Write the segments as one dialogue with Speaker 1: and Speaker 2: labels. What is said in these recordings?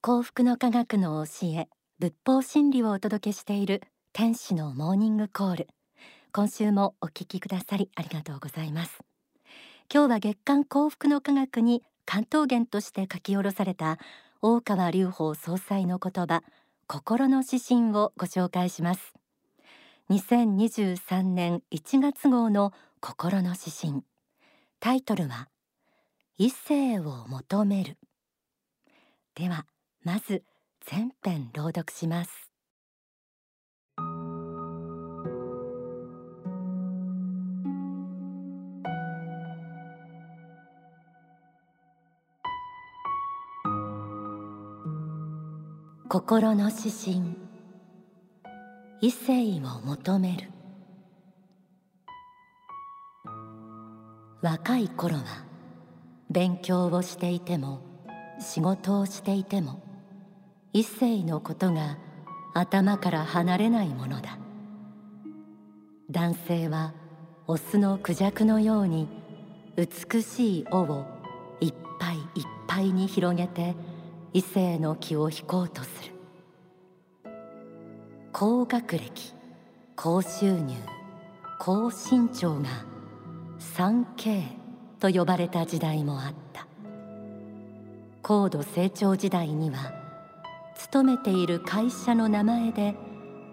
Speaker 1: 幸福の科学の教え仏法真理をお届けしている天使のモーニングコール。今週もお聞きくださりありがとうございます。今日は月刊幸福の科学に関東言として書き下ろされた大川隆法総裁の言葉心の指針をご紹介します。2023年1月号の心の指針。タイトルは異性を求める。ではまず全編朗読します。心の指針。異性を求める。若い頃は勉強をしていても仕事をしていても一世のことが頭から離れないものだ。男性はオスのクジャクのように美しい尾をいっぱいいっぱいに広げて異性の気を引こうとする。高学歴高収入高身長が 3K と呼ばれた時代もあった。高度成長時代には勤めている会社の名前で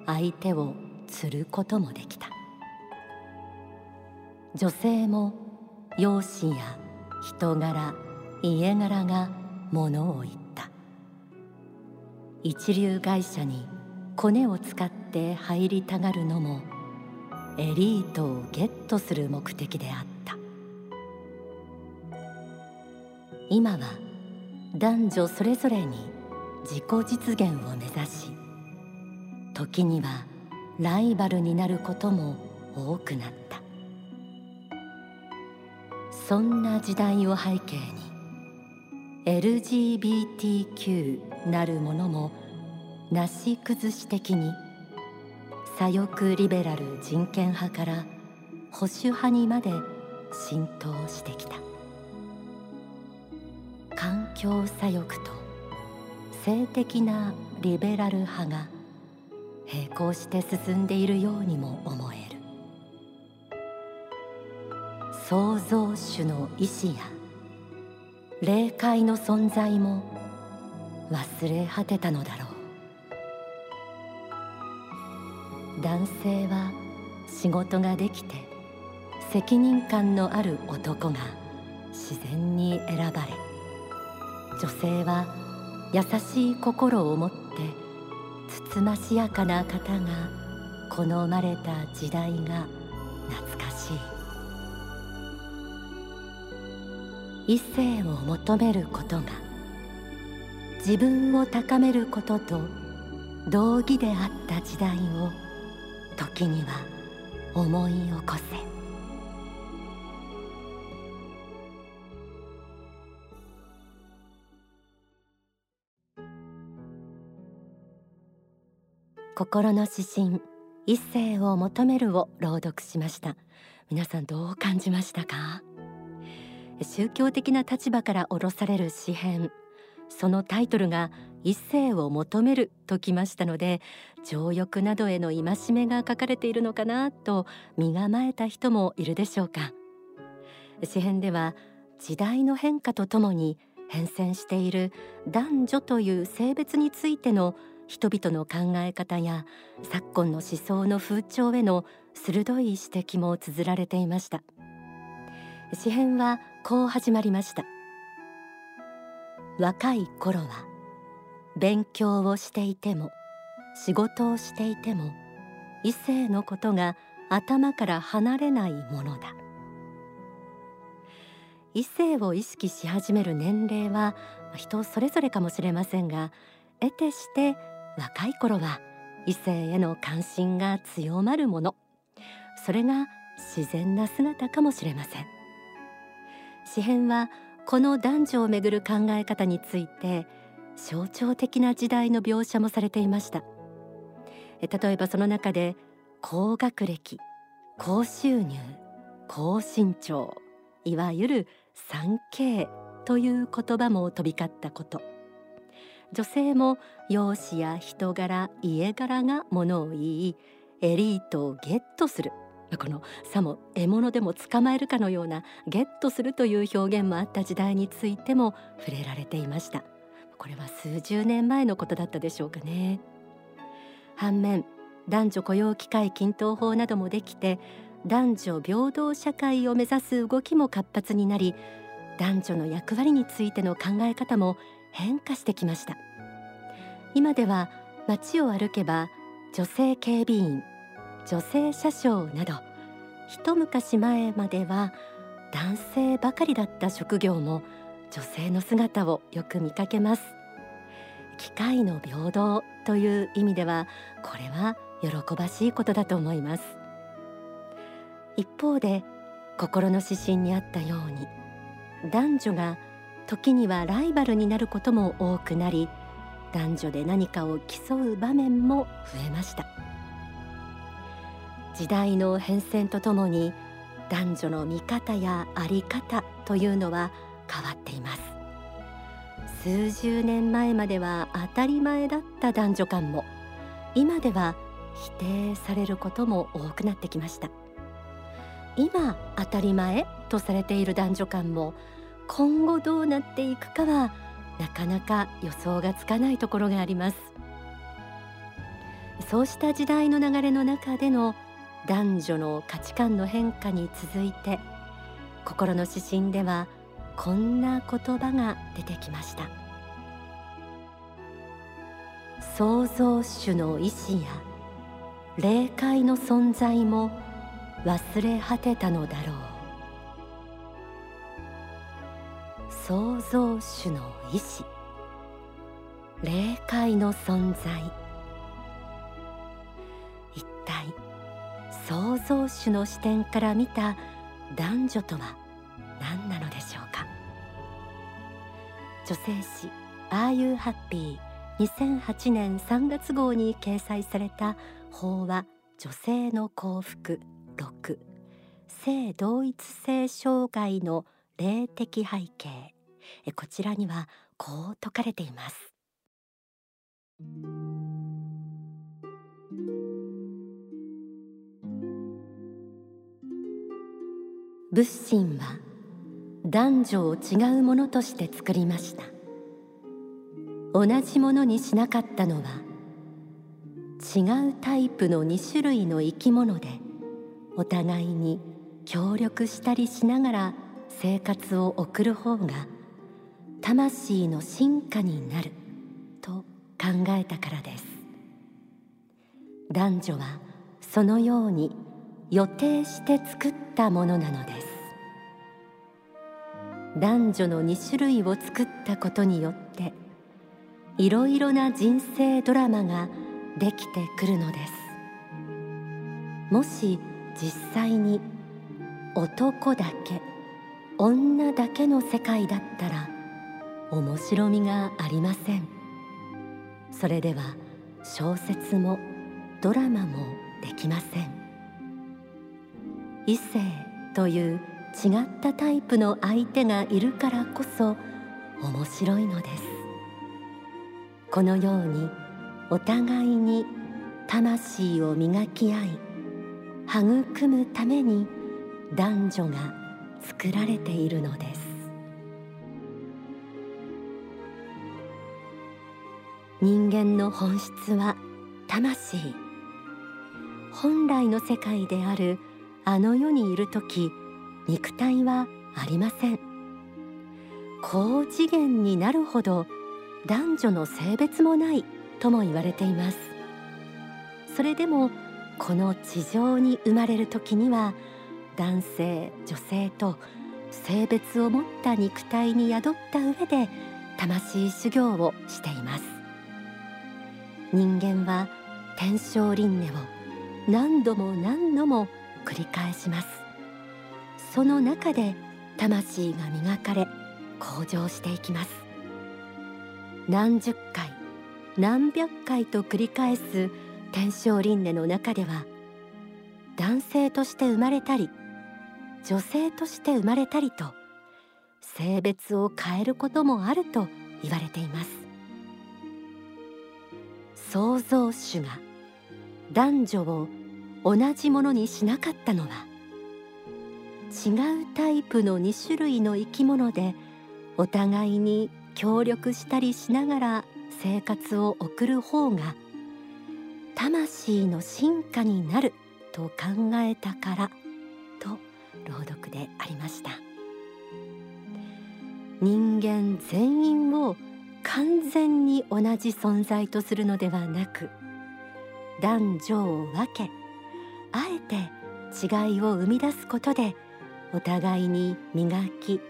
Speaker 1: 相手を釣ることもできた。女性も容姿や人柄家柄がものを言った。一流会社にコネを使って入りたがるのもエリートをゲットする目的であった。今は男女それぞれに自己実現を目指し時にはライバルになることも多くなった。そんな時代を背景に LGBTQ なるものもなし崩し的に左翼リベラル人権派から保守派にまで浸透してきた。環境左翼と性的なリベラル派が並行して進んでいるようにも思える。創造主の意志や霊界の存在も忘れ果てたのだろう。男性は仕事ができて責任感のある男が自然に選ばれ女性は優しい心を持ってつつましやかな方が好まれた時代が懐かしい。異性を求めることが自分を高めることと同義であった時代を時には思い起こせ。心の指針一世を求めるを朗読しました。皆さんどう感じましたか？宗教的な立場から下ろされる詩編そのタイトルが一世を求めるときましたので情欲などへの戒めが書かれているのかなと身構えた人もいるでしょうか？詩編では時代の変化とともに変遷している男女という性別についての人々の考え方や昨今の思想の風潮への鋭い指摘も綴られていました。詩編はこう始まりました。若い頃は勉強をしていても仕事をしていても異性のことが頭から離れないものだ。異性を意識し始める年齢は人それぞれかもしれませんが得てして若い頃は異性への関心が強まるもの。それが自然な姿かもしれません。詩編はこの男女をめぐる考え方について象徴的な時代の描写もされていました。例えばその中で高学歴高収入高身長いわゆる 3K という言葉も飛び交ったこと。女性も容姿や人柄家柄がものを言いエリートをゲットする。このさも獲物でも捕まえるかのようなゲットするという表現もあった時代についても触れられていました。これは数十年前のことだったでしょうかね。反面男女雇用機会均等法などもできて男女平等社会を目指す動きも活発になり男女の役割についての考え方も変化してきました。今では街を歩けば女性警備員女性車掌など一昔前までは男性ばかりだった職業も女性の姿をよく見かけます。機会の平等という意味ではこれは喜ばしいことだと思います。一方で心の指針にあったように男女が時にはライバルになることも多くなり男女で何かを競う場面も増えました。時代の変遷とともに男女の見方や在り方というのは変わっています。数十年前までは当たり前だった男女間も今では否定されることも多くなってきました。今当たり前とされている男女間も今後どうなっていくかはなかなか予想がつかないところがあります。そうした時代の流れの中での男女の価値観の変化に続いて心の指針ではこんな言葉が出てきました。創造主の意志や霊界の存在も忘れ果てたのだろう。創造主の意志。霊界の存在。一体創造主の視点から見た男女とは何なのでしょうか？女性誌「Are You Happy」2008年3月号に掲載された法話女性の幸福6性同一性障害の霊的背景。こちらにはこう説かれています。仏心は男女を違うものとして作りました。同じものにしなかったのは違うタイプの2種類の生き物でお互いに協力したりしながら生活を送る方が魂の進化になると考えたからです。男女はそのように予定して作ったものなのです。男女の2種類を作ったことによっていろいろな人生ドラマができてくるのです。もし実際に男だけ女だけの世界だったら面白みがありません。それでは小説もドラマもできません。異性という違ったタイプの相手がいるからこそ面白いのです。このようにお互いに魂を磨き合い育むために男女が作られているのです。人間の本質は魂。本来の世界であるあの世にいる時肉体はありません。高次元になるほど男女の性別もないとも言われています。それでもこの地上に生まれる時には男性女性と性別を持った肉体に宿った上で魂修行をしています。人間は天正輪廻を何度も何度も繰り返します。その中で魂が磨かれ向上していきます。何十回何百回と繰り返す天正輪廻の中では男性として生まれたり女性として生まれたりと性別を変えることもあると言われています。創造主が男女を同じものにしなかったのは違うタイプの2種類の生き物でお互いに協力したりしながら生活を送る方が魂の進化になると考えたからと朗読でありました。人間全員を完全に同じ存在とするのではなく男女を分けあえて違いを生み出すことでお互いに磨き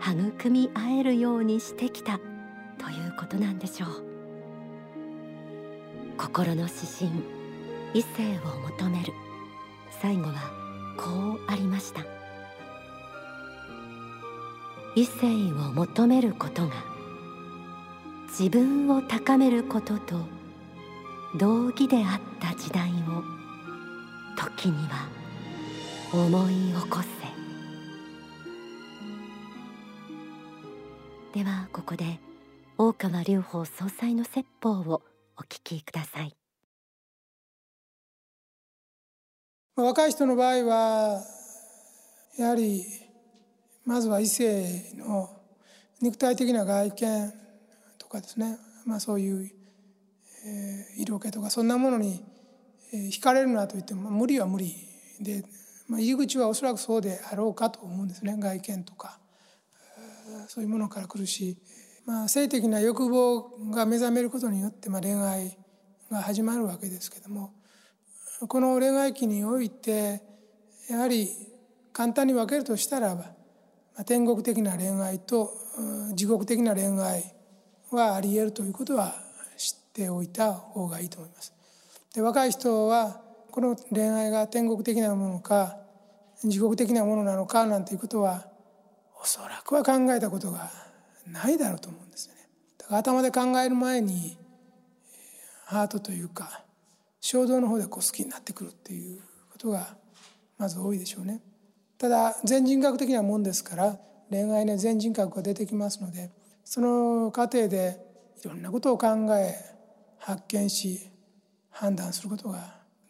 Speaker 1: 育み合えるようにしてきたということなんでしょう。心の指針異性を求める。最後はこうありました。異性を求めることが自分を高めることと道義であった時代を時には思い起こせ。ではここで大川隆法総裁の説法をお聞きください。
Speaker 2: 若い人の場合はやはりまずは異性の肉体的な外見。とかですね、まあ、そういう、えー、色気とかそんなものに惹かれるなと言っても無理は無理で、まあ、入り口はおそらくそうであろうかと思うんですね。外見とかそういうものから来るし、まあ、性的な欲望が目覚めることによって、まあ、恋愛が始まるわけですけどもこの恋愛期においてやはり簡単に分けるとしたらば、まあ、天国的な恋愛と地獄的な恋愛はありえるということは知っておいた方がいいと思います。で若い人はこの恋愛が天国的なものか地獄的なものなのかなんていうことはおそらくは考えたことがないだろうと思うんですよね。だから頭で考える前にハートというか衝動の方でこう好きになってくるっていうことがまず多いでしょうね。ただ全人格的なもんですから恋愛に全人格が出てきますのでその過程でいろんなことを考え発見し判断することが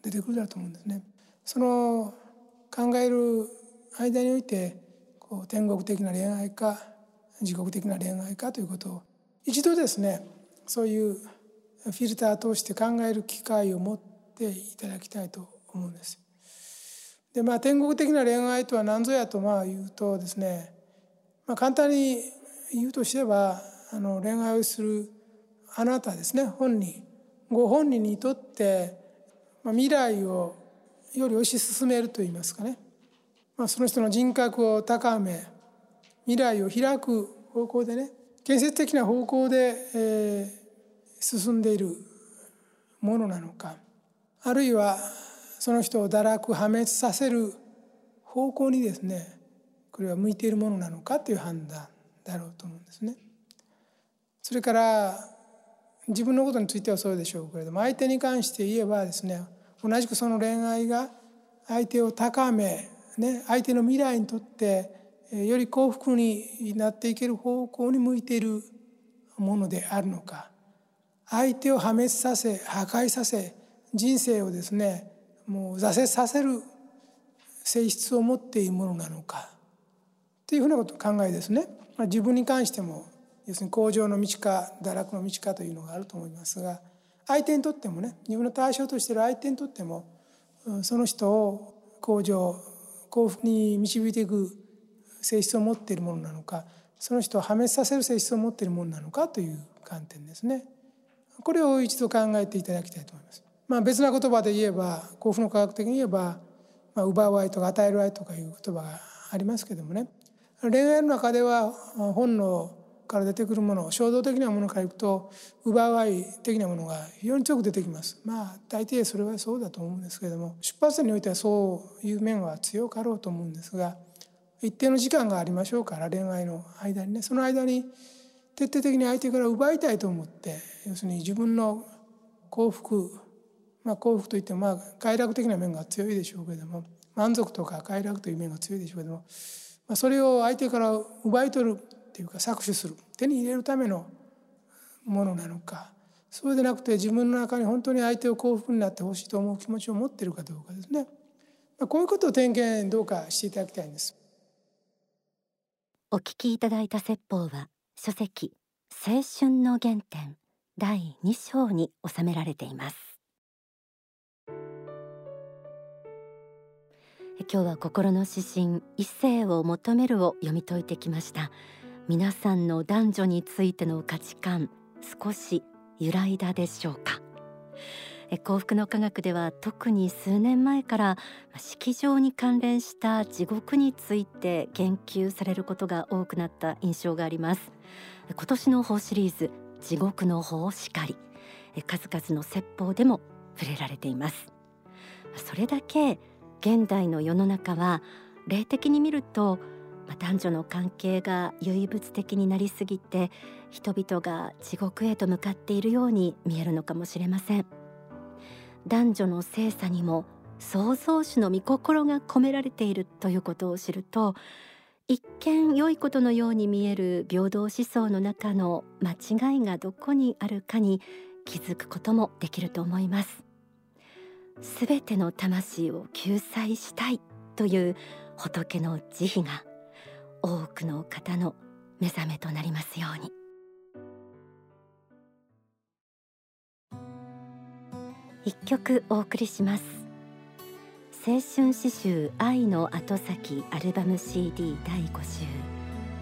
Speaker 2: 出てくるだろうと思うんですね。その考える間においてこう天国的な恋愛か地獄的な恋愛かということを一度ですねそういうフィルターを通して考える機会を持っていただきたいと思うんです。でまあ天国的な恋愛とは何ぞやとまあ言うとですね、まあ、簡単に言うとしてはあの恋愛をするあなたですね。本人。ご本人にとって、まあ、未来をより推し進めるといいますかね。まあ、その人の人格を高め未来を開く方向でね建設的な方向で、えー、進んでいるものなのかあるいはその人を堕落破滅させる方向にですねこれは向いているものなのかという判断。だろうと思うんですね。それから自分のことについてはそうでしょうけれども相手に関して言えばですね同じくその恋愛が相手を高めね、相手の未来にとってより幸福になっていける方向に向いているものであるのか相手を破滅させ破壊させ人生をですねもう挫折させる性質を持っているものなのかというふうなこと考えですね自分に関しても要するに向上の道か堕落の道かというのがあると思いますが相手にとってもね自分の対象としている相手にとってもその人を向上幸福に導いていく性質を持っているものなのかその人を破滅させる性質を持っているものなのかという観点ですね。これを一度考えていただきたいと思います。まあ、別な言葉で言えば幸福の科学的に言えば、まあ、奪う愛とか与える愛とかいう言葉がありますけどもね恋愛の中では本能から出てくるもの衝動的なものからいくと奪う愛的なものが非常に強く出てきます。まあ大抵それはそうだと思うんですけれども出発点においてはそういう面は強かろうと思うんですが一定の時間がありましょうから恋愛の間にねその間に徹底的に相手から奪いたいと思って要するに自分の幸福まあ幸福といってもまあ快楽的な面が強いでしょうけれども満足とか快楽という面が強いでしょうけれども、ま、それを相手から奪い取るっていうか搾取する。手に入れるためのものなのか。そうでなくて自分の中に本当に相手を幸福になってほしいと思う気持ちを持っているかどうかですね。こういうことを点検どうかしていただきたいんです。
Speaker 1: お聞きいただいた説法は書籍青春の原点第2章に収められています。今日は心の指針異性を求めるを読み解いてきました。皆さんの男女についての価値観少し揺らいだでしょうか？幸福の科学では特に数年前から式場に関連した地獄について言及されることが多くなった印象があります。今年の法シリーズ地獄の法しかり。数々の説法でも触れられています。それだけ現代の世の中は霊的に見ると男女の関係が唯物的になりすぎて人々が地獄へと向かっているように見えるのかもしれません。男女の性差にも創造主の御心が込められているということを知ると一見良いことのように見える平等思想の中の間違いがどこにあるかに気づくこともできると思います。すべての魂を救済したいという仏の慈悲が多くの方の目覚めとなりますように。一曲お送りします。青春詩集愛の後先アルバム CD 第5週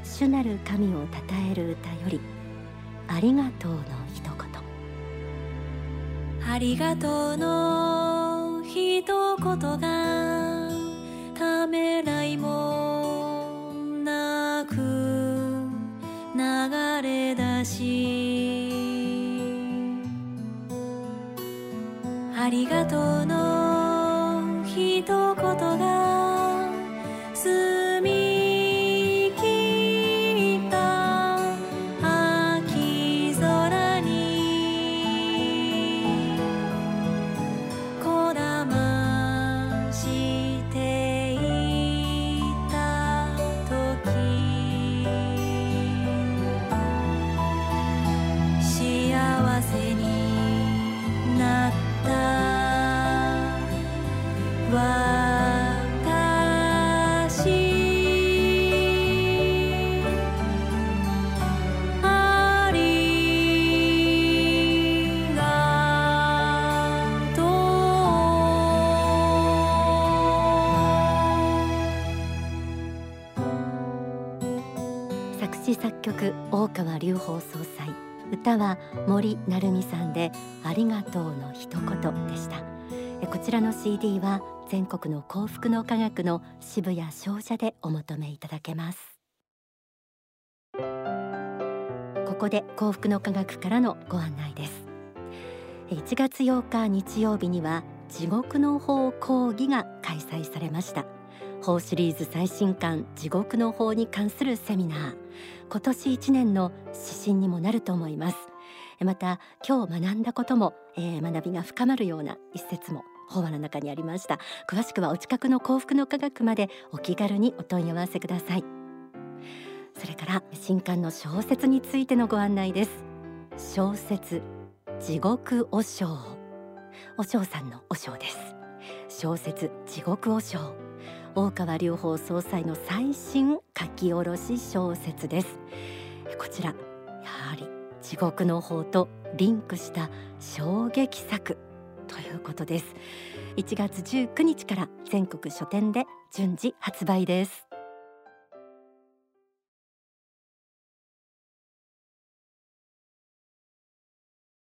Speaker 1: 主なる神を称える歌よりありがとうの一言。
Speaker 3: ありがとうの一言がためらいもなく流れ出しありがとうの
Speaker 1: 川隆法総裁。歌は森成美さんでありがとうの一言でした。えこちらの CD は全国の幸福の科学の支部や商社でお求めいただけます。ここで幸福の科学からのご案内です。1月8日日曜日には地獄の法講義が開催されました。法シリーズ最新刊地獄の法に関するセミナー。今年1年の指針にもなると思います。また今日学んだことも、えー学びが深まるような一節も法話の中にありました。詳しくはお近くの幸福の科学までお気軽にお問い合わせください。それから新刊の小説についてのご案内です。小説地獄和尚。和尚さんの和尚です。小説地獄和尚。大川隆法総裁の最新書き下ろし小説です。こちらやはり地獄の法とリンクした衝撃作ということです。1月19日から全国書店で順次発売です。